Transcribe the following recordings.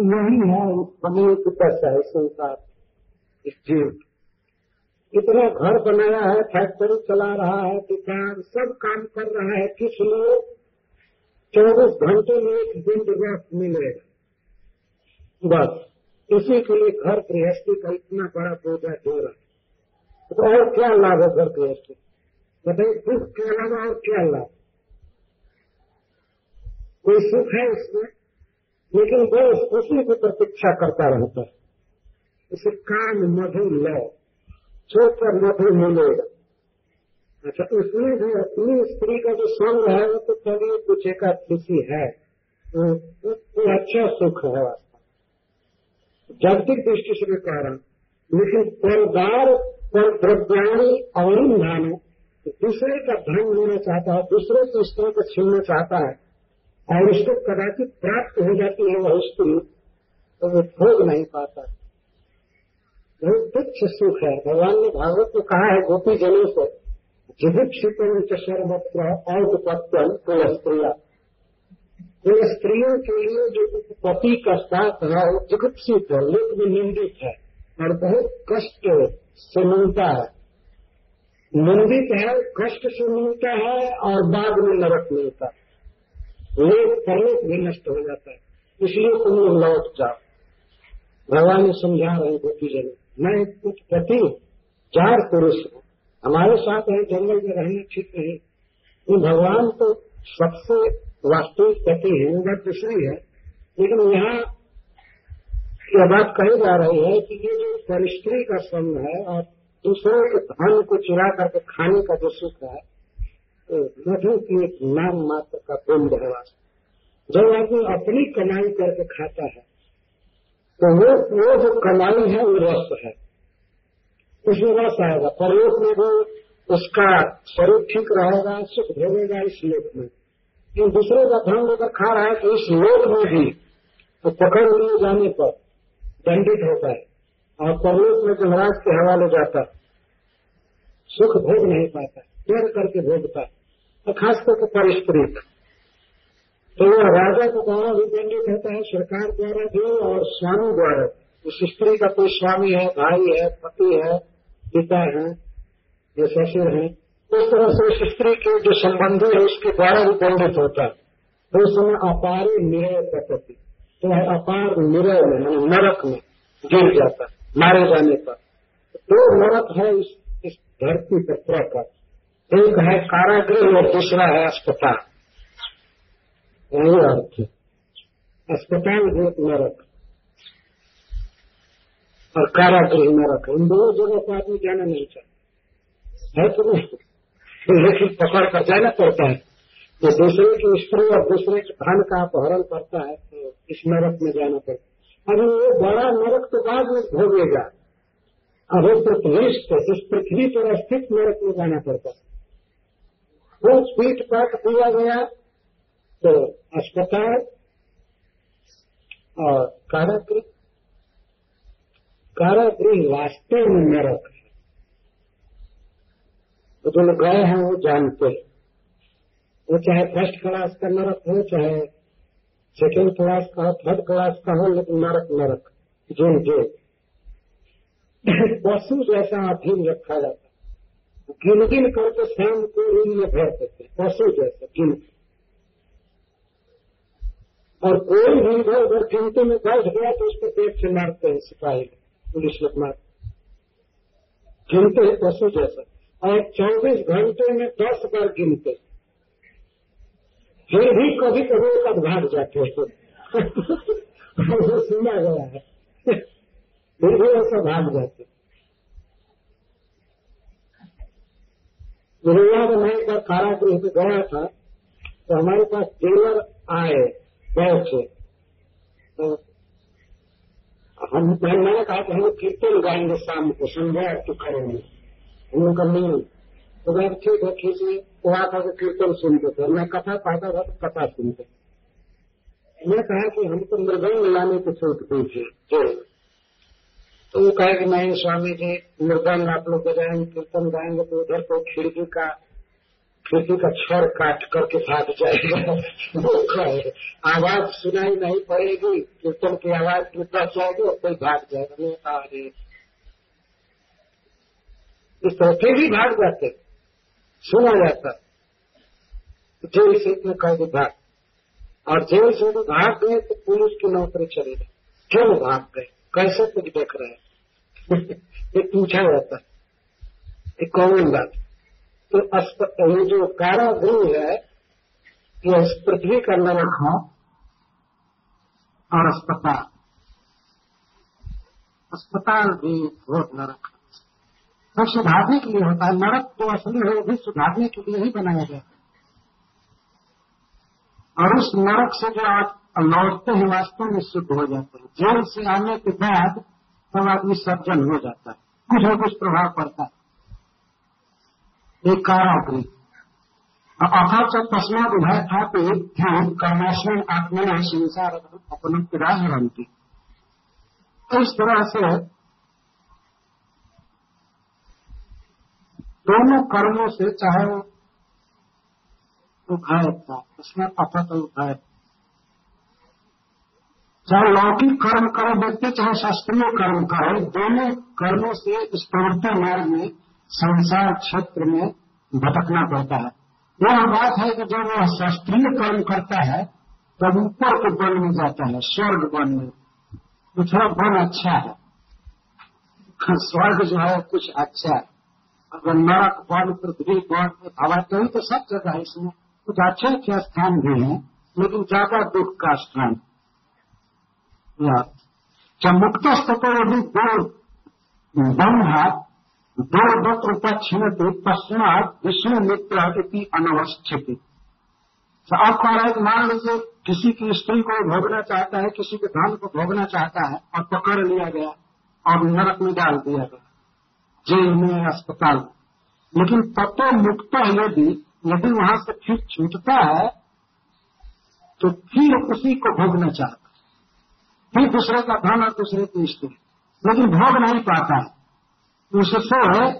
यही है, हमें दशा है, संसार। जीव इतना घर बनाया है, फैक्ट्री चला रहा है, दुकान, सब काम कर रहा है, किस लिए चौबीस घंटे में एक दिन दिवस मिलेगा। बस, इसी के लिए घर गृहस्थी का इतना बड़ा बोझा दे रहा है। तो और क्या लाभ है घर गृहस्थी? बताइए, दुख के अलावा और क्या लाभ? कोई सुख है इसमें? लेकिन वो उसी की प्रतीक्षा करता रहता है। उसे काम मधु लो छोड़कर मधु मिलेगा अच्छा उसमें भी अपनी स्त्री का जो संग है वो तो चलिए कुछ एक खुशी है। वो, अच्छा सुख है वास्तव जागतिक दृष्टि से रहा हूँ लेकिन परिवार पर द्रव्याणी और मानो। दूसरे का धन लेना चाहता है दूसरे की स्त्री को छीनना चाहता है और उसको कदाचित प्राप्त हो जाती है वह स्त्री तो वो भोग नहीं पाता। बहुत तुच्छ सुख है। भगवान ने भागवत को कहा है, गोपी जनों से जिभुक्षित सर्वत्र औदपत्यम कुल स्त्रिया। कुल स्त्रियों के लिए जो पति का साथ है वो जिगुप्सित है, लोक में निंदित है और बहुत कष्ट से मिलता है। निंदित है, कष्ट से मिलता है और बाद में नरक मिलता है। लोक परलोक भी नष्ट हो जाता है। इसलिए तुम लोग लौट जाओ। भगवान ने समझा रहे गोपी जन मैं कुछ पति चार पुरुष हूँ। हमारे साथ है, जंगल में रहने ठीक नहीं। तो भगवान तो सबसे वास्तविक पति है बात दूसरी है। लेकिन यहाँ यह बात कही जा रही है कि ये जो परिस्त्री का संग है और दूसरों के धन को चुरा करके खाने का जो सुख है तो मधु की एक नाम मात्र का पिंड है जब आदमी अपनी कमाई करके खाता है तो वो वो जो कमाई है, वो रस है। उसमें रस आएगा। परलोक में भी उसका शरीर ठीक रहेगा, सुख भोगेगा इस लोक में। लेकिन दूसरे का धन लेकर खा रहा है तो इस लोक में भी तो पकड़ लिए जाने पर दंडित होता है और परलोक में जमराज के हवाले जाता है। सुख भोग नहीं पाता देर करके भोगता है। और खास करके परिस्त्रित तो वह राजा के द्वारा भी दंडित होता है सरकार द्वारा भी और स्वामी द्वारा उस स्त्री का कोई स्वामी है भाई है पति है पिता है या ससुर है उस तरह से उस स्त्री के जो संबंधी है उसके द्वारा भी दंडित होता है। तो उस समय अपारी निरय पति तो वह अपार निरय में नरक में गिर जाता है मारे जाने पर। दो नरक है इस, धरती पर प्रकार एक है कारागृह और दूसरा है अस्पताल। यही अर्थ अस्पताल एक नरक। और कारागृह नरक। इन दोनों जगह को आदमी जाना नहीं चाहता। है तो लेकिन पकड़ कर जाना पड़ता है। तो दूसरे की स्त्री और दूसरे के धन का अपहरण करता है तो इस नरक में जाना पड़ता है। अभी वो बड़ा नरक तो बाद में भोगेगा। अब वो पृथ्वीष्ट इस पृथ्वी पर स्थित नरक में जाना पड़ता है। वो पीठ पाट दिया गया तो अस्पताल और कारागृह कारागृह वास्तव में नरक है तो जो लोग गए हैं वो जानते हैं। वो चाहे फ़र्स्ट क्लास का नरक हो, चाहे सेकेंड क्लास का हो, थर्ड क्लास का हो, लेकिन नरक नरक जेल जेल। पशु जैसा अधीन रखा जाता गिन गिन करके शाम को रूम में भर देते पशु जैसा गिन। और कोई भी इधर उधर गिनती में बैठ गया तो उसको पेट से मारते हैं सिपाही, पुलिस लोग मारते गिनते हैं पशु जैसा। और चौबीस घंटे में दस बार गिनते फिर भी कभी कभी एक भाग जाते हैं। सुना गया है। फिर भी ऐसा भाग जाते गुरुवार मैं एक बार कारागृह में गया था तो हमारे पास जेलर आए, बैठे। तो हम मैंने कहा कि हम कीर्तन गाएँगे शाम को? संध्या तो करेंगे। हम लोग का नहीं तो मैं ठीक है खींचिए वो आता तो कीर्तन सुनते थे। मैं कथा पाता था तो कथा सुनते मैं कहा कि हमको तो मृदंग लाने की छूट दीजिए जो तो वो कहे कि नहीं स्वामी जी मृदंग आप लोग बजाएँगे कीर्तन गाएँगे तो उधर को खिड़की का खिड़की का छड़ काट करके भाग जाएगा। आवाज़ सुनाई नहीं पड़ेगी। कीर्तन की आवाज़ बच जाएगी और कोई भाग जाएगा। अरे! इस तरह से भी भाग जाते। सुना जाता। जेल से इतने कैदी भाग। और जेल से भाग गए तो पुलिस की नौकरी चली गई। क्यों भाग गए? कैसे कुछ देख रहे हैं? ये पूछा जाता है। एक कॉमन बात? तो ये जो कारण कारागृह है, ये पृथ्वी का नरक है और अस्पताल। अस्पताल भी बहुत नरक है। तो सुधारने के लिए होता है। नरक जो असली है, वो भी सुधारने के लिए ही बनाया गया और उस नरक से जो आप लौटते हैं वास्तव में शुद्ध हो जाते हैं। जेल से आने के बाद तब आदमी सर्जन हो जाता है। कुछ न कुछ प्रभाव पड़ता है। एक काराग्री अथाच तस्माद उभय था ध्यान कर्माश्रम आत्मा संसार अपनम राजरंती तो इस तरह से दोनों कर्मों से चाहे वो उभय था, उसमें अथत उभय चाहे लौकिक कर्म करे, व्यक्ति चाहे शास्त्रीय कर्म करे, दोनों कर्मों से इस प्रवृत्ति मार्ग में संसार क्षेत्र में भटकना पड़ता है। यह बात है कि जब वह शास्त्रीय कर्म करता है, तब ऊपर के वन में जाता है, स्वर्ग वन में। तो थोड़ा वन अच्छा है। स्वर्ग जो है, कुछ अच्छा है। अगर नरक वन पृथ्वी वन हवा तो ही तो सब जगह है, इसमें कुछ अच्छे अच्छे स्थान भी हैं, लेकिन ज़्यादा दुख का स्थान। जब मुक्त स्तर यदि दो बंध देवदत्त उपक्षिणते पश्चात विष्णु मित्र इति अनवस्थित। तो आप कह रहे हैं मान लीजिए, किसी की स्त्री को भोगना चाहता है, किसी के धन को भोगना चाहता है, और पकड़ लिया गया, और नरक में डाल दिया गया, जेल में अस्पताल लेकिन तत्व मुक्त यदि यदि वहाँ से फिर छूटता है तो फिर उसी को भोगना चाहता फिर दूसरे का धन और दूसरे की स्त्री लेकिन भोग नहीं पाता। है उससे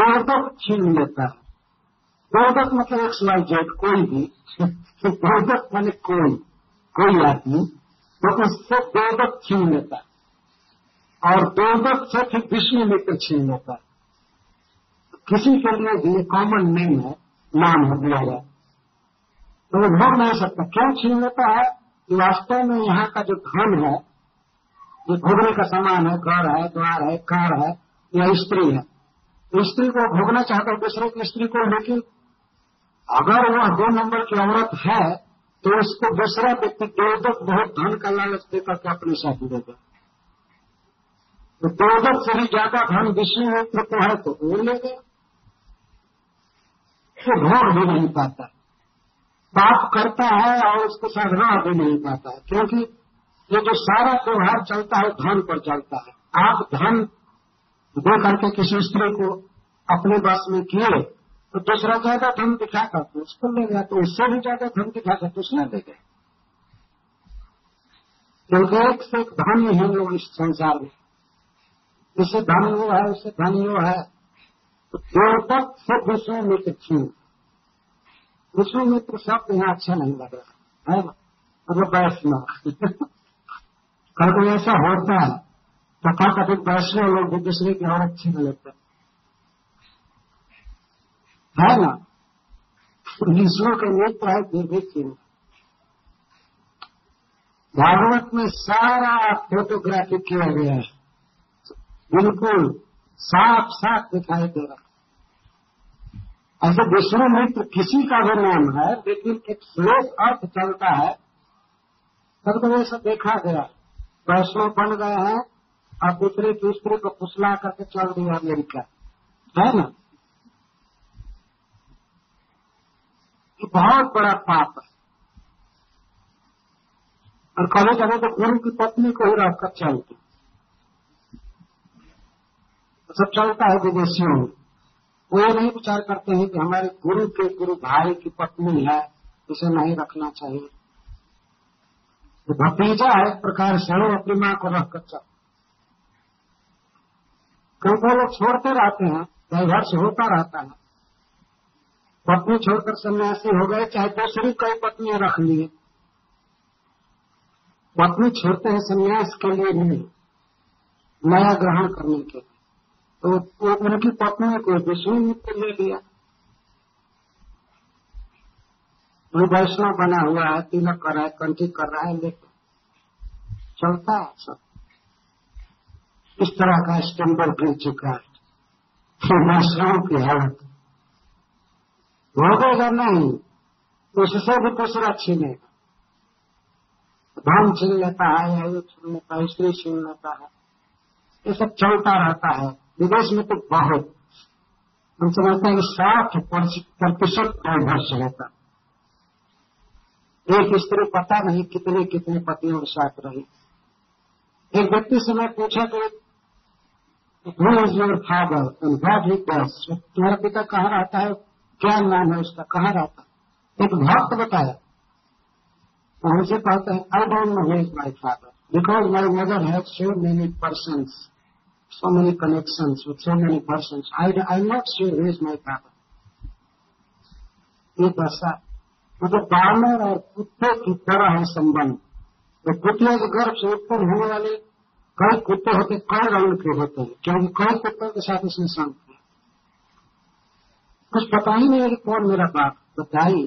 गोदक छीन लेता है। गोदक मतलब एक वाई जेड कोई भी गोदक माने कोई कोई आदमी तो उससे गोदक छीन लेता है। और गोदक से फिर विष्णु मित्र छीन लेता है। किसी के लिए भी कॉमन नेम है, नाम हो दिया गया तो भोग नहीं सकता। क्यों छीन लेता है? कि वास्तव में यहाँ का जो धन है, जो भोगने का सामान है, घर है, द्वार है, कार है, या स्त्री है तो स्त्री को भोगना चाहता है दूसरे की स्त्री को, लेकिन अगर वह दो नंबर की औरत है तो उसको दूसरा व्यक्ति देवदत्त बहुत धन का लालच देकर के अपने साथ देगा तो देवदत्त से भी ज़्यादा धन विष्णु को है तो वो लेगा तो भोग भी नहीं पाता। पाप करता है और उसको साधना भी नहीं पाता है, क्योंकि ये जो सारा व्यवहार चलता है, धन पर चलता है। आप धन दे करके किसी स्त्री को अपने बस में किए तो दूसरा ज़्यादा धन दिखाकर तो उसको ले गया तो उससे भी ज़्यादा धन दिखाकर तो उसने ले गया। क्योंकि एक से एक धन ही लोग इस संसार में इससे धन वो है, उससे धन वो है। तो देवतक से विष्णु मित्र छीन विष्णु मित्र शब्द यहाँ अच्छा नहीं लग रहा। है मतलब वैष्णव कल को ऐसा होता है तथा कथित वैष्णव लोग भी दूसरे की और अच्छे अच्छी लेते है ना? विष्णु के नेत्र है दीर्घित चिन्ह भागवत में सारा फोटोग्राफी किया गया है। बिल्कुल साफ़ साफ़ दिखाई दे रहा ऐसे विष्णु मित्र किसी का भी नाम है, लेकिन एक श्लोक अर्थ चलता है, तब तो ये देखा गया। वैष्णव बन गए हैं और दूसरे की स्त्री को फुसला करके चल दिया अमेरिका। है ना? ये बहुत बड़ा पाप है। और कभी कभी तो गुरु की पत्नी को ही रखकर चलती तो सब चलता है विदेशियों में। वो नहीं विचार करते हैं कि हमारे गुरु के गुरु भाई की पत्नी है, इसे नहीं रखना चाहिए। तो भतीजा है एक प्रकार से अपनी माँ को रखकर चल। क्योंकि लोग छोड़ते रहते हैं घर से होता रहता है। पत्नी छोड़कर सन्यासी हो गए, चाहे दूसरी कई पत्नियाँ रख लिए। पत्नी छोड़ते हैं सन्यास के लिए नहीं, नया ग्रहण करने के लिए तो उनकी पत्नी को विष्णु मित्र ले लिया। वो वैष्णव बना हुआ है तिलक कर रहा है, कंठी कर रहा है, लेकिन चलता है सब। इस तरह का स्टैंडर्ड गिर चुका है। वैष्णव की हालत। भोगेगा नहीं, उससे भी दूसरा छीनेगा धन छीन लेता है, या ये छीन लेता है, स्त्री छीन लेता है। ये सब चलता रहता है। विदेश में तो बहुत। हम समझते हैं कि साठ प्रतिशत डाइवर्स होता एक स्त्री पता नहीं कितने कितने पतियों के साथ रही। एक व्यक्ति से मैं पूछा कि who is your father and what he does तुम्हारा पिता कहाँ रहता है? क्या नाम है उसका? कहाँ रहता है? एक भक्त बताया। तो हमसे कहते हैं I don't know who is my father because my mother has so many person so many connections with so many persons. I, I'm not sure who is my father. ये दशा मतलब बानर और कुत्ते की तरह है संबंध। तो कुतिया के गर्भ से उत्पन्न होने वाले कई कुत्ते होते कई रंग के होते हैं क्योंकि कई कुत्तों के साथ उसने संग किया कुछ पता ही नहीं है कि कौन मेरा बाप बताइए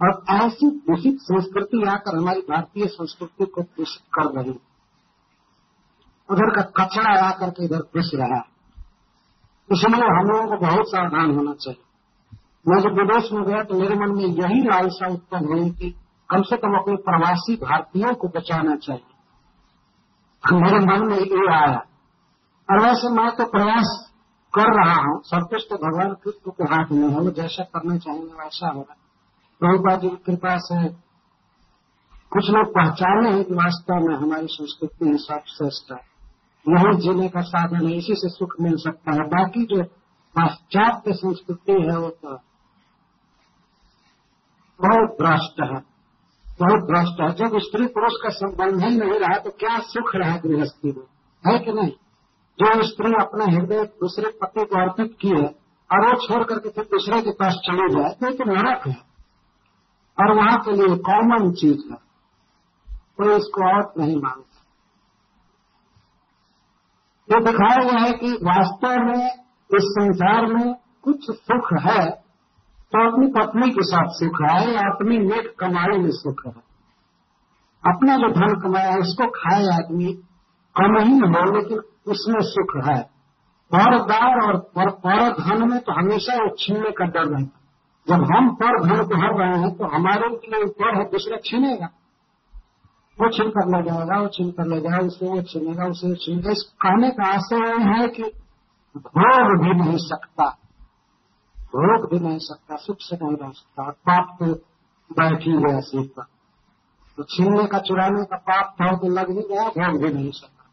और ऐसी दूषित संस्कृति आकर हमारी भारतीय संस्कृति को दूषित कर रही उधर का कचरा आकर के इधर घुस रहा है इसलिए हम लोगों को बहुत सावधान होना चाहिए। मैं जब विदेश में गया तो मेरे मन में यही लालसा उत्पन्न हुई कि कम से कम अपने प्रवासी भारतीयों को बचाना चाहिए। मेरे मन में ये आया। और वैसे मैं तो प्रयास कर रहा हूँ। सब कुछ तो भगवान कृष्ण के हाथ में है। जैसा करना चाहेंगे वैसा होगा। प्रभुपा जी की कृपा से कुछ लोग पहचाने हैं कि वास्तव में हमारी संस्कृति है श्रेष्ठ है। यही जीने का साधन है, इसी से सुख मिल सकता है। बाकी जो पाश्चात्य संस्कृति है, वो तो बहुत भ्रष्ट है, बहुत भ्रष्ट है। जब स्त्री पुरुष का संबंध ही नहीं रहा तो क्या सुख रहा गृहस्थी में? है कि नहीं? जो स्त्री अपना हृदय दूसरे पति को अर्पित की है और वो छोड़ करके फिर दूसरे के पास चले जाए तो तो नरक है। और वहाँ के लिए कॉमन चीज़ है। कोई इसको और नहीं मानता। ये दिखाया गया है कि वास्तव में इस संसार में कुछ सुख है तो अपनी पत्नी के साथ सुख है या अपनी नेट कमाई में सुख है। अपना जो धन कमाया है उसको खाए आदमी कम ही हो लेकिन उसमें सुख है। परदार और पर, पर धन में तो हमेशा वो छीनने का डर रहता जब हम पर धन को हर रहे हैं तो हमारे लिए पर है दूसरा छीनेगा। वो छीन कर ले जाएगा, वो छीन कर ले जाएगा उसे वो छीनेगा उसे छीनेगा। इस कहने का आशय है कि भोग भी नहीं सकता। भोग भी नहीं सकता, सुख से नहीं रह सकता। पाप तो बैठ गया सिर पर। तो छीनने का, चुराने का पाप था तो लग ही गया, भोग भी नहीं सकता।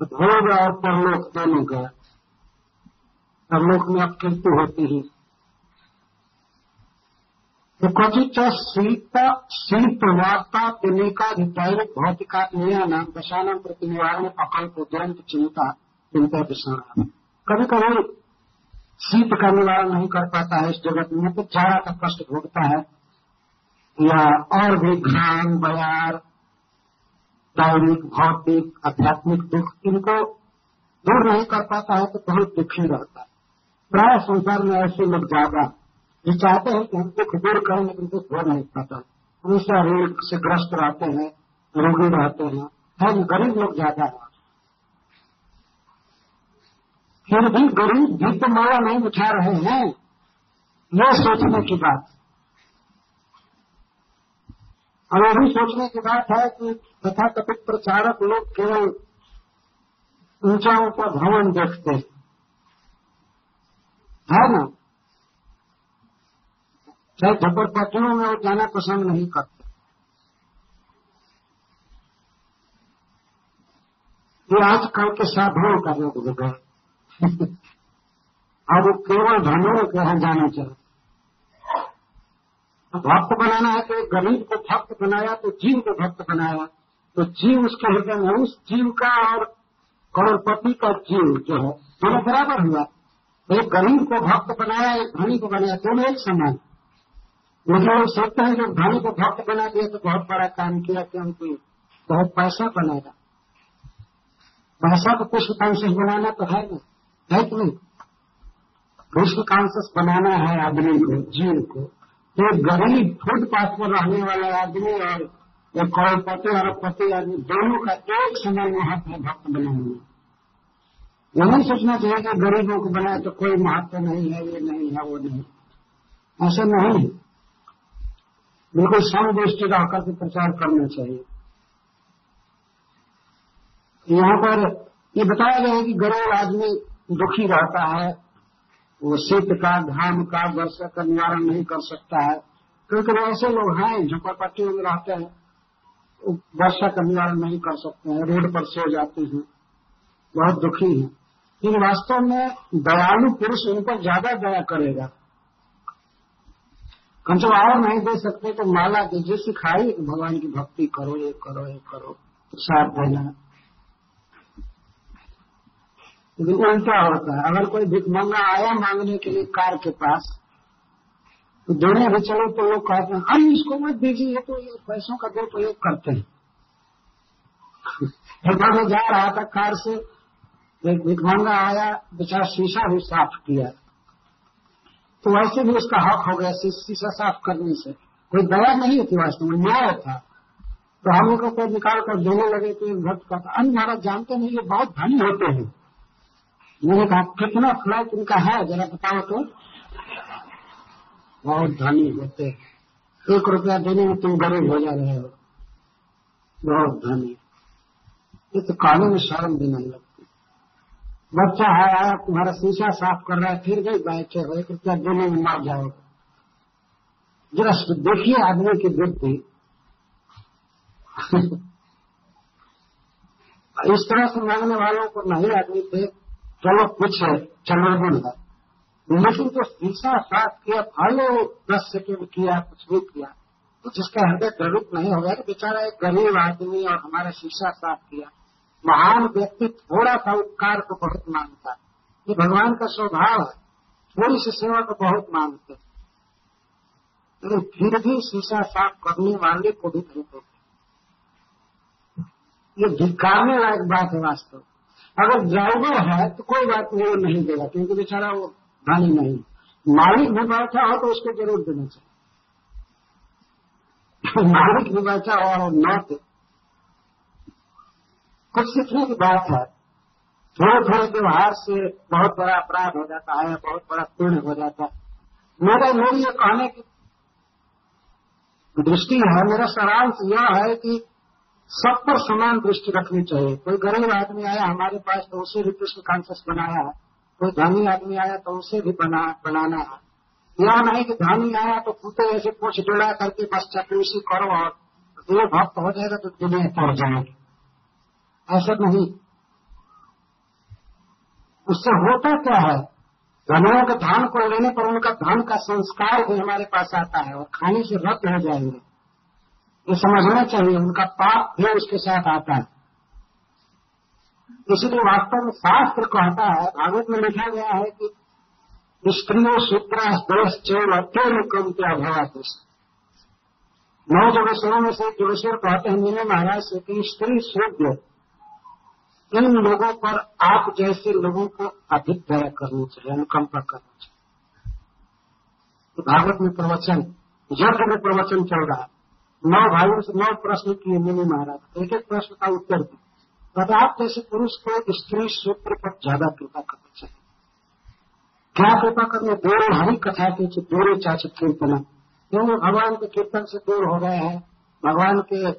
तो भोग और परलोक दोनों गया परलोक में अब कृत्य होती ही तो क्वचित सीता शीत वार्ता पिनिकाधिकारी भौतिका नाम दशानाम प्रति निवारण अकल्प दुरंत चिंता चिंता दिशा कभी कभी शीत का निवारण नहीं कर पाता है इस जगत में तो चारा का कष्ट भोगता है। या और भी घान बयार दैनिक भौतिक, आध्यात्मिक दुख, इनको दूर नहीं कर पाता है तो बहुत दुखी रहता है। प्राय संसार में ऐसे लोग ज़्यादा जो चाहते हैं कि हम दुख दूर करें, लेकिन दुख हो नहीं पाता हमेशा ऋण से ग्रस्त रहते हैं, रोगी रहते हैं। है गरीब लोग ज़्यादा है। फिर भी गरीब भिद्ध माला नहीं उठा रहे हैं। यह सोचने की बात और यह भी सोचने की बात है कि तथा कथित प्रचारक लोग केवल ऊंचाओं का भवन देखते हैं। है ना? चाहे झपड़पट्टियों में वो जाना पसंद नहीं करते। ये आजकल के साधुओं का रोग हो गए। अब केवल धनियों के यहाँ जाना चाहिए भक्त बनाना है तो गरीब को भक्त बनाया तो जीव को भक्त बनाया। तो जीव उसके हृदय में, उस जीव का और करोड़पति का जीव जो है, दोनों बराबर हुआ। एक गरीब को भक्त बनाया, एक धनी को बनाया, दोनों एक समान। लेकिन लोग सोचते हैं जब धन को भक्त बना दिया तो बहुत बड़ा काम किया कि हमको बहुत पैसा बनेगा पैसा को कुछ कॉन्सियस बनाना तो है ना है कि नहीं? विश्व कॉन्सियस बनाना है आदमी को, जीव को। तो गरीब फुटपाथ पर रहने वाला आदमी और एक करोड़पति अरबपति आदमी, दोनों का एक समय महत्व भक्त बनाएँगे। ये नहीं सोचना चाहिए कि गरीबों को बनाए तो कोई महत्व नहीं है, ये नहीं है, वो नहीं। ऐसा नहीं बिल्कुल समदृष्टि रह करके प्रचार करना चाहिए। यहाँ पर ये बताया गया है कि गरीब आदमी दुखी रहता है, वो शीत का घाम का वर्षा का निवारण नहीं कर सकता है। क्योंकि वो ऐसे लोग हैं झोपड़पट्टियों में रहते हैं वर्षा का निवारण नहीं कर सकते हैं, रोड पर सो जाते हैं, बहुत दुखी हैं। लेकिन वास्तव में दयालु पुरुष उन पर ज़्यादा दया करेगा। कम से और नहीं दे सकते तो माला दीजिए सिखाई भगवान की भक्ति करो, ये करो ये करो। प्रसाद देना। लेकिन उल्टा होता है। अगर कोई भिकमंगा आया मांगने के लिए कार के पास तो देने भी चलो तो लोग कहते हैं हम इसको मत दीजिए तो ये पैसों का दुरुपयोग करते हैं। एक बार जा रहा था कार से, एक भिकमंगा आया, बेचारा शीशा भी साफ़ किया। तो वैसे भी उसका हक हो गया शीशा साफ़ करने से। कोई दया नहीं होती वास्तव में, न्याय था तो हम लोग को निकाल कर देने लगे तो एक भक्त का अन्य महाराज, जानते नहीं, ये बहुत धनी होते हैं। मैंने कहा, कितना फ्लैट उनका है, जरा बताओ तो। बहुत धनी होते एक रुपया देने में तुम गरीब हो जा रहे हो। बहुत धनी। ये तो कानून में शर्म भी नहीं लगती बच्चा है आया तुम्हारा शीशा साफ़ कर रहा है, फिर भी बैठे हो एक रुपया देने में मर जाओगे जरा देखिए आदमी की बुद्धि। इस तरह से मांगने वालों को नहीं, आदमी थे चलो कुछ है चलो है। लेकिन जो शीशा साफ़ किया फालो दस सेकेंड किया, कुछ भी किया तो जिसका हृदय द्रवित नहीं हो गया तो बेचारा एक गरीब आदमी और हमारा शीशा साफ़ किया। महान व्यक्ति थोड़ा सा उपकार को बहुत मानता है। ये भगवान का स्वभाव है। थोड़ी सी सेवा को बहुत मानते लेकिन फिर भी शीशा साफ़ करने वाले को भी नहीं देते। ये धिकारने लायक बात है वास्तव अगर ड्राइवर है तो कोई बात नहीं, वो नहीं देगा, क्योंकि बेचारा वो धनी नहीं मालिक भी बैठा हो तो उसको ज़रूर देना चाहिए। मालिक भी बैठा हो और न कुछ सीखने की बात है। थोड़े थोड़े व्यवहार से बहुत बड़ा अपराध हो जाता है, बहुत बड़ा पुण्य हो जाता है। मेरा मेरी ये कहने की दृष्टि है, मेरा सारांश यह है कि सब पर समान दृष्टि रखनी चाहिए। कोई गरीब आदमी आया, हमारे पास तो उसे भी कृष्ण कॉन्सियस बनाया है। कोई धनी आदमी आया तो उसे भी बना, बनाना है। यह नहीं कि धनी आया तो कुत्ते ऐसे कुछ जुड़ा करके बस चपलूसी करो और दो भक्त हो जाएगा तो दुनिया तोड़ जाएगी। ऐसा नहीं। उससे होता क्या है? धनियों के धान को लेने पर उनका धन का संस्कार भी हमारे पास आता है और खाने से रद्द हो जाएँगे। ये समझना चाहिए, उनका पाप भी उसके साथ आता है। इसीलिए वास्तव में शास्त्र कहता है, भागवत में लिखा गया है कि स्त्रियों सूत्र दोष चेल अत्यंत कम क्या भवा नौ जोगेश्वरों में से जोगेश्वर कहते हैं मैंने महाराज से कि स्त्री सूर्य इन लोगों पर आप जैसे लोगों को अधिक दया करनी चाहिए, अनुकंपा करनी चाहिए। भागवत में प्रवचन यज्ञ में प्रवचन चल रहा नौ भाइयों से नौ प्रश्न किए मिनी महाराज, एक एक प्रश्न का उत्तर दिया बट आप जैसे पुरुष को स्त्री सूत्र पर ज़्यादा कृपा करनी चाहिए। क्या कृपा करने? दोनों हरी कथा के दोनों चाचे कीर्तना क्योंकि भगवान के कीर्तन से दूर हो गए हैं, भगवान के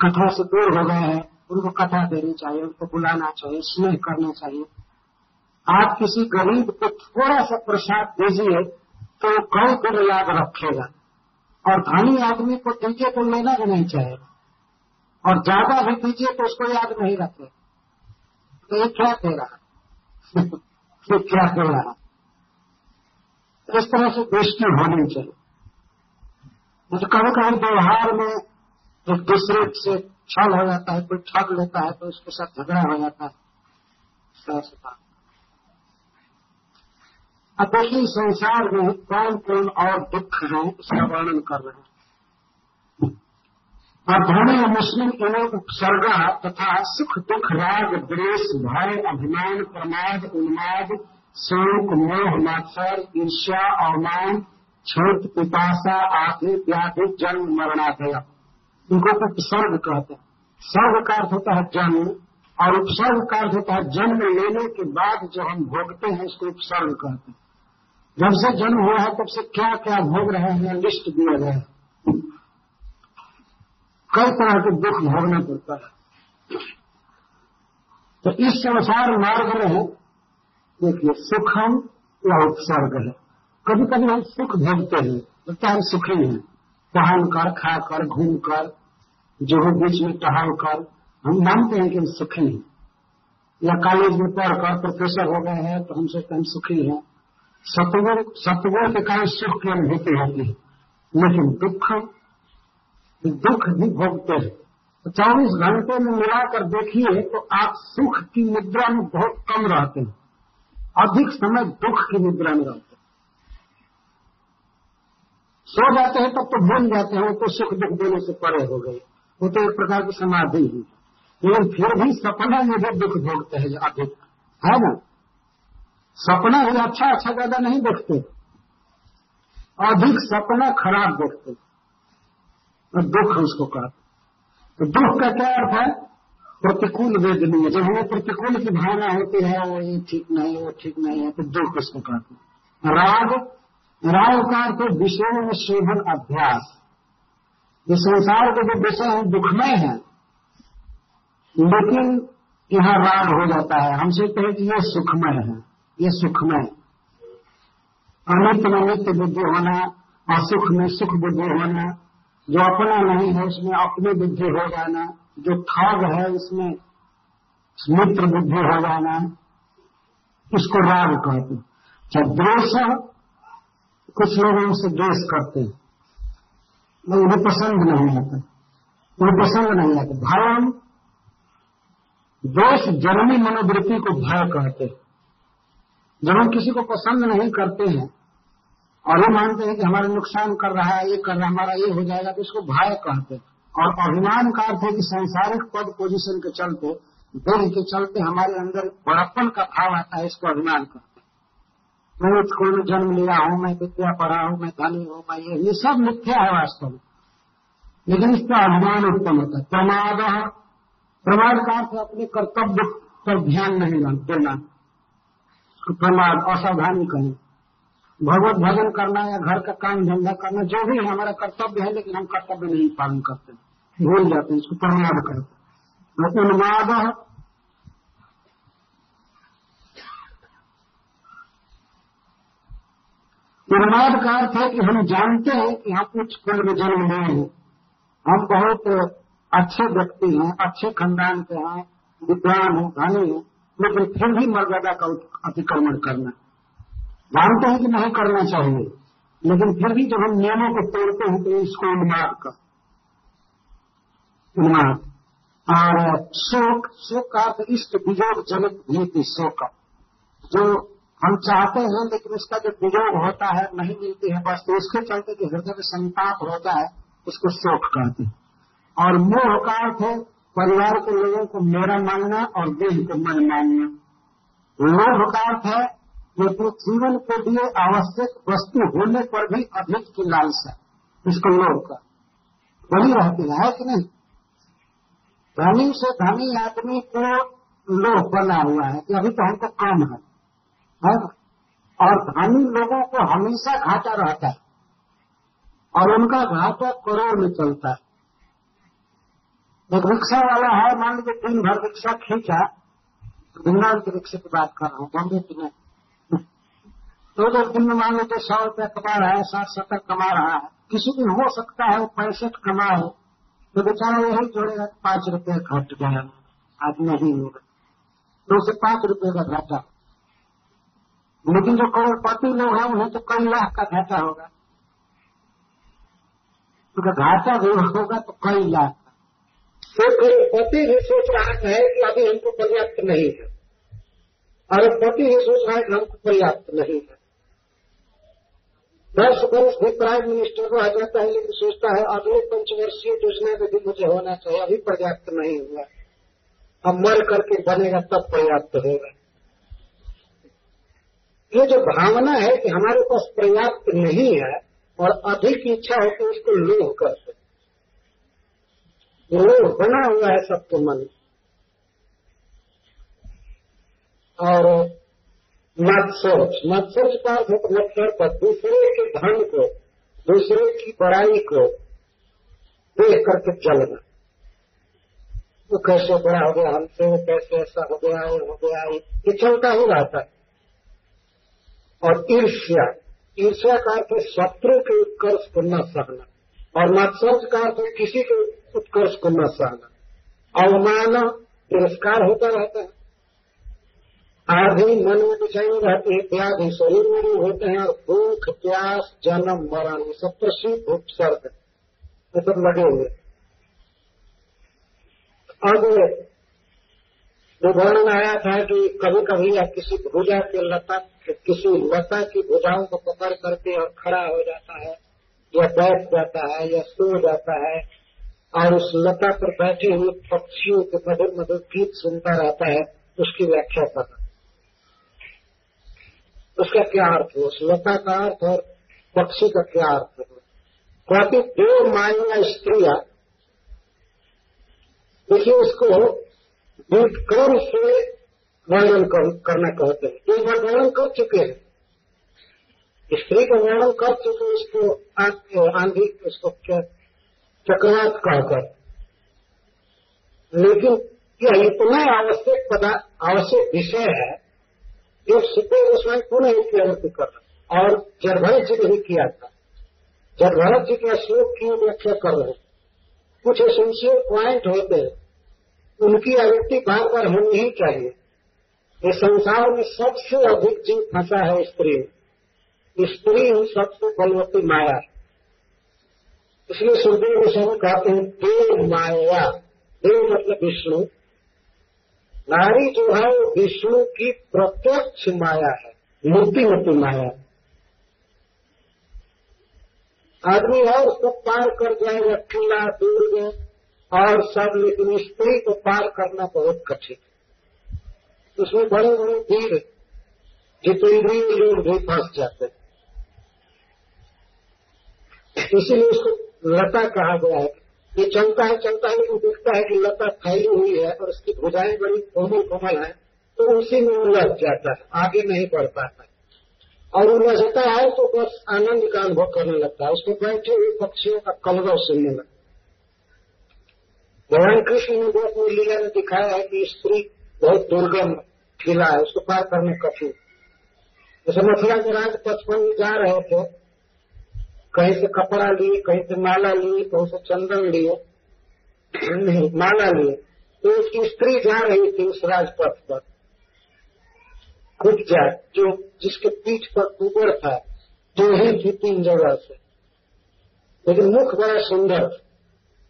कथा से दूर हो गए हैं उनको कथा देनी चाहिए, उनको बुलाना चाहिए, स्नेह करना चाहिए। आप किसी गरीब को थोड़ा सा प्रसाद दीजिए तो कई दिन याद रखेगा। और धनी आदमी को दीजिए तो लेना भी नहीं चाहेगा और ज़्यादा भी दीजिए तो उसको याद नहीं रखे। तो ये क्या कह रहा ये क्या कह रहा इस तरह से दृष्टि होनी चाहिए। तो कभी कभी व्यवहार में एक दूसरे से छल हो जाता है, कोई ठग लेता है तो उसके साथ झगड़ा हो जाता है। अब देखिए संसार में कौन कौन और दुख है, उसका वर्णन कर रहे हैं। अधर्मी मुस्लिम इन्हें उपसर्गा तथा सुख, दुख, राग, द्वेष, भय, अभिमान, प्रमाद, उन्माद, शोक, मोह, मात्सर, ईर्ष्या, अवमान छोट पिपाशा आदि, व्याधि, जन्म, मरणादय। इनको उपसर्ग कहते हैं। सर्ग का अर्थ होता है जन्म, और उपसर्ग का अर्थ होता है जन्म लेने के बाद जो हम भोगते हैं, उसको उपसर्ग कहते हैं। जब से जन्म हुआ है, तब से क्या क्या भोग रहे हैं, लिस्ट दिया गया है। कई तरह के दुख भोगना पड़ता है। तो इस संसार मार्ग में देखिए, सुखम या उपसर्ग है। कभी कभी हम सुख भोगते हैं लगता हम सुखी हैं। पहन कर खाकर घूम कर जो हो बीच में टहल कर, हम मानते हैं कि हम सुखी हैं। या कॉलेज में पढ़कर प्रोफेसर हो गए हैं तो हम सोचते हैं सुखी हैं। सतगुण सतगुण के कारण सुख की अनुभूति होती है। लेकिन दुख दुख भी भोगते हैं। तो चौबीस घंटे में मिलाकर देखिए तो आप सुख की मुद्रा में बहुत कम रहते हैं। अधिक समय दुख की मुद्रा में रहते हैं। सो जाते हैं तब तो भूल जाते हैं तो सुख दुख देने से परे हो गए। वो तो एक प्रकार की समाधि ही। लेकिन फिर भी सपना में भी दुख भोगते हैं अधिक। है ना? सपना ही अच्छा अच्छा ज़्यादा नहीं देखते। अधिक सपना खराब देखते। और दुख उसको कहते तो दुख का क्या अर्थ है? प्रतिकूल वेदनीय। जब हमें प्रतिकूल की भावना होती है वो ये ठीक नहीं वो ठीक नहीं है तो दुख उसको कहते राग राग का अर्थ विषय में शोभन अभ्यास। ये संसार के जो विषय है, दुखमय है, लेकिन यहाँ राग हो जाता है। हम सोचते हैं कि ये सुखमय है, ये सुखमय। अनित्य में नित्य बुद्धि होना और सुख में सुख बुद्धि होना, जो अपना नहीं है, उसमें अपनी बुद्धि हो जाना, जो ठग है, उसमें मित्र बुद्धि हो जाना उसको राग कहते हैं। जब द्वेष कुछ लोग उनसे द्वेष करते हैं। उन्हें पसंद नहीं आता उन्हें पसंद नहीं आता भयम, दोष जन्मी मनोवृत्ति को भय कहते हैं। जब हम किसी को पसंद नहीं करते हैं, और वो मानते हैं कि हमारा नुकसान कर रहा है, ये कर रहा है, हमारा ये हो जाएगा तो इसको भय कहते हैं। और अभिमान का अर्थ है कि सांसारिक पद पोजीशन के चलते दिल के चलते हमारे अंदर बड़प्पन का भाव आता है, इसको अभिमान हैं। मैं स्कूल में जन्म लिया हूँ, मैं विद्या पढ़ा हूँ, मैं धनी हूँ, मैं ये ये सब मिथ्या है वास्तव में। लेकिन इसका अभिमान उत्पन्न होता है। प्रमाद प्रमाद का अर्थ अपने कर्तव्य पर ध्यान नहीं देना प्रमाद, असावधानी कहें भगवत भजन करना या घर का काम धंधा करना, जो भी है हमारा कर्तव्य है, लेकिन हम कर्तव्य नहीं पालन करते। भूल जाते हैं, इसको प्रमाद करते उन्माद उन्माद का अर्थ है कि हम जानते हैं कि हम कुछ कुल में जन्म लिए हैं। हम बहुत अच्छे व्यक्ति हैं, अच्छे खानदान के हैं, विद्वान हैं, धनी हैं, लेकिन फिर भी मर्यादा का अतिक्रमण करना। जानते हैं कि नहीं करना चाहिए, लेकिन फिर भी जब हम नियमों को तोड़ते हैं तो इसको उन्माद का उन्माद। और शोक शोक का अर्थ इष्ट विजोग जनित नीति शोक जो हम चाहते हैं लेकिन उसका जो विजोग होता है नहीं मिलती है बस तो उसके चलते जो हृदय में संताप होता है उसको शोक कहते हैं। और मोह का अर्थ है परिवार के लोगों को मेरा मानना और देह को मैं मानना। लोभ का अर्थ है कि अपने जीवन के लिए आवश्यक वस्तु होने पर भी अधिक की लालसा इसको लोग का। बनी रहती है कि नहीं? धनी से धनी आदमी को लोभ बना हुआ है कि अभी तो हमको काम है, है? और धनी लोगों को हमेशा घाटा रहता है। और उनका घाटा करोड़ में चलता है। एक रिक्शा वाला है, मान लीजिए दिन भर रिक्शा खींचा बंगाल के रिक्शे की बात कर रहा हूँ बॉम्बे की नहीं दो दो दिन में मान लो तो सौ रुपया कमा रहा है, साठ सत्तर कमा रहा है। किसी दिन हो सकता है वो पैंसठ कमाए तो बेचारा यही जोड़ेगा पाँच रुपये घट गया, आज नहीं होगा तो उसे पाँच रुपये का घाटा लेकिन जो करोड़पति लोग हैं, उन्हें तो कई लाख का घाटा होगा। क्योंकि घाटा भी होगा तो कई लाख तो करोड़पति भी सोच रहा है कि अभी हमको पर्याप्त नहीं है। और पति ही सोच रहा है कि हमको पर्याप्त नहीं है। दस वर्ष भी प्राइम मिनिस्टर को आ जाता है लेकिन सोचता है, अगले पंचवर्षीय योजना में भी मुझे होना चाहिए, अभी पर्याप्त नहीं हुआ। अब मर करके बनेगा, तब पर्याप्त होगा। ये जो भावना है कि हमारे पास पर्याप्त नहीं है और अधिक इच्छा है तो उसको लोह करते लोह बना हुआ है सबके मन और मत्सर्ज मत्सर्ज का मतलब पर दूसरे के धन को, दूसरे की बड़ाई को देख करके चलना। वो कैसे बड़ा हो गया हमसे वो कैसे ऐसा हो गया हो गया, ये चलता ही रहता है। और ईर्ष्या ईर्ष्या का अर्थ शत्रु के उत्कर्ष को न सहना और मत्सर्ज का अर्थ किसी के उत्कर्ष को न सहना। अवमान, तिरस्कार होता रहता है। आधी मन में बिछाई रहती है त्यागी शरीर में भी होते हैं और भूख प्यास, जन्म, मरण, ये सब प्रसिद्ध उपसर्ग, ये सब लगे हुए। अब वर्णन आया था कि कभी कभी या किसी भुजा के लता, किसी लता की भुजाओं को पकड़ करके और खड़ा हो जाता है, या बैठ जाता है, या सो जाता है, और उस लता पर बैठे हुए पक्षियों के मधुर मधुर गीत सुनता रहता है, उसकी व्याख्या करना। उसका क्या अर्थ है? उस लता का अर्थ और पक्षी का क्या अर्थ है? क्योंकि दो माया स्त्रिया, देखिए उसको व्युत्क्रम से वर्णन कर, करना कहते हैं। एक बार वर्णन कर चुके हैं। स्त्री का वर्णन कर चुके उसको आंधी उसको चक्रवात कहकर। लेकिन यह इतना आवश्यक पदा आवश्यक विषय है जो सुखदेव गोस्वामी पुनः इसकी अवृत्ति कर और जरभरत जी ने भी किया था। जरभरत जी के श्लोक की व्याख्या कर रहे कुछ एसेंशियल पॉइंट होते हैं। उनकी आवृत्ति बार बार होनी ही चाहिए। ये संसार में सबसे अधिक जीव फंसा है स्त्री। स्त्री ही सबसे बलवती माया। इसलिए सुखदेव गोस्वामी कहते हैं देव माया। देव मतलब विष्णु। नारी जो है, वो विष्णु की प्रत्यक्ष माया है। मूर्तिमती माया। आदमी है उसको पार कर जाएगा, किला, दुर्ग और सब लेकिन स्त्री को पार करना बहुत कठिन है। उसमें बड़े बड़े वीर जितेंद्रीय लोग भी फंस जाते हैं। इसीलिए उसको लता कहा गया है। ये चलता है चलता है लेकिन दिखता है कि लता फैली हुई है और उसकी भुजाएँ बड़ी कोमल कोमल है तो उसी में उलझ जाता है, आगे नहीं बढ़ पाता और उलझता है तो बस आनंद का अनुभव करने लगता है। उसको बैठे हुए पक्षियों का कलरव सुनने लगता भगवान कृष्ण ने भी अपनी लीला में दिखाया है कि स्त्री बहुत दुर्गम खिला है, उसको पार करने कठिन जैसे मथुरा के राज पचपन में जा रहे थे। कहीं से कपड़ा लिए, कहीं से माला लिए, कहीं से चंदन लिए, नहीं, माला लिए। तो उसकी स्त्री जा रही थी उस राजपथ पर। खुद जा, जो, जिसके पीठ पर कुबर था दो ही थी तीन जगह से। लेकिन मुख बड़ा सुंदर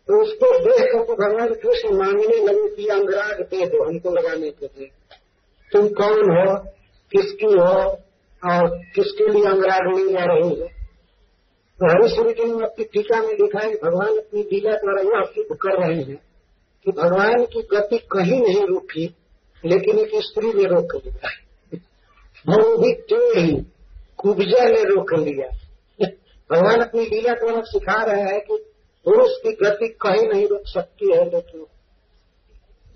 तो उसको देख तो भगवान कृष्ण मांगने लगे कि अंगराग दे दो, हमको लगाने के लिए। तुम कौन हो, किसकी हो, और किसके लिए अंगराग ले जा रही हो? तो हरिश्वरी जी ने अपनी टीका में लिखा है, भगवान अपनी लीला द्वारा यह सिद्ध कर रहे हैं कि भगवान की गति कहीं नहीं रुकी लेकिन एक स्त्री ने रोक लिया। भौतिक ही कुब्जा ने रोक लिया। भगवान अपनी लीला द्वारा सिखा रहे हैं कि पुरुष की गति कहीं नहीं रुक सकती है, लेकिन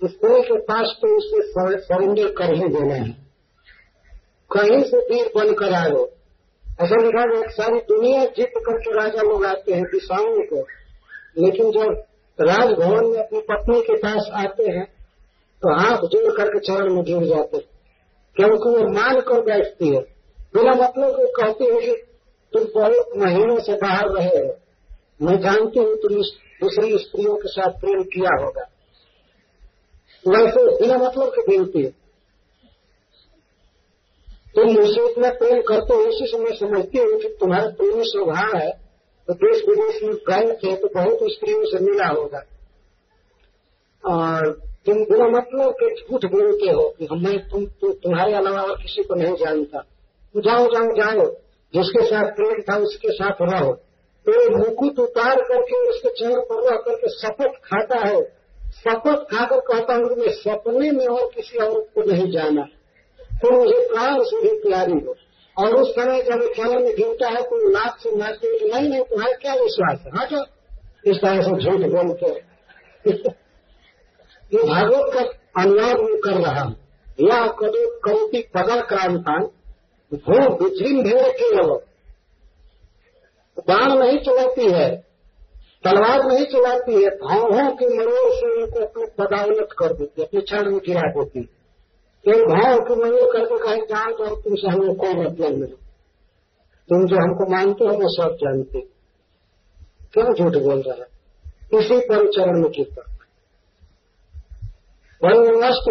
स्त्री के पास तो उसे सरेंडर कर ही देना है। कहीं से वीर बनकर आए ऐसा लिखा गया सारी दुनिया जीत करके राजा लोग आते हैं दिशाओं को। लेकिन जब राजभवन में अपनी पत्नी के पास आते हैं तो हाथ जोड़ करके चरण में गिर जाते हैं। क्योंकि वो मान कर बैठती है। बिना मतलब को कहती है कि तुम बहुत महीनों से बाहर रहे हो। मैं जानती हूँ तुम दूसरी स्त्रियों के साथ प्रेम किया होगा। वैसे बिना मतलब की बेनती है। तुम मुझसे इतना प्रेम करते हो उसी से मैं समझती हूँ कि तुम्हारा प्रेमी स्वभाव है। तो देश विदेश में गए थे तो बहुत स्त्रियों से मिला होगा। और तुम बिना मतलब के झूठ बोलते हो कि मैं तुम तो तुम्हारे अलावा और किसी को नहीं जानता। तो जाओ जाओ जाओ। जिसके साथ प्रेम था, उसके साथ रहो। तो मुकुट उतार करके उसके चरण पर रह करके शपथ खाता है। शपथ खाकर कहता हूँ मैं सपने में और किसी और को नहीं जाना। तो मुझे प्राण से भी प्यारी हो और उस समय जब चरण में गिरता है, कोई नाक से नाचते नहीं नहीं, तुम्हारा क्या विश्वास है? हाँ जो इस तरह से झूठ बोलते ये भागवत का अनुवाद में कर रहा हूँ। यह कभी कौती पगड़ क्रांतान भू विचलिन भेड़ केवल बाण नहीं चलाती है, तलवार नहीं चलाती है भावों के मरोड़ से उनको अपने पदावनत कर देती अपने क्षण में गिरा देती है। तो भाव के मरोड़ करके कहीं जान तो तुमसे हम कौन मतलब मिले? तुम जो हमको मानते हो वो सब जानते क्यों झूठ बोल रहा है? इसी पर चरण में कीर्तन वही नष्ट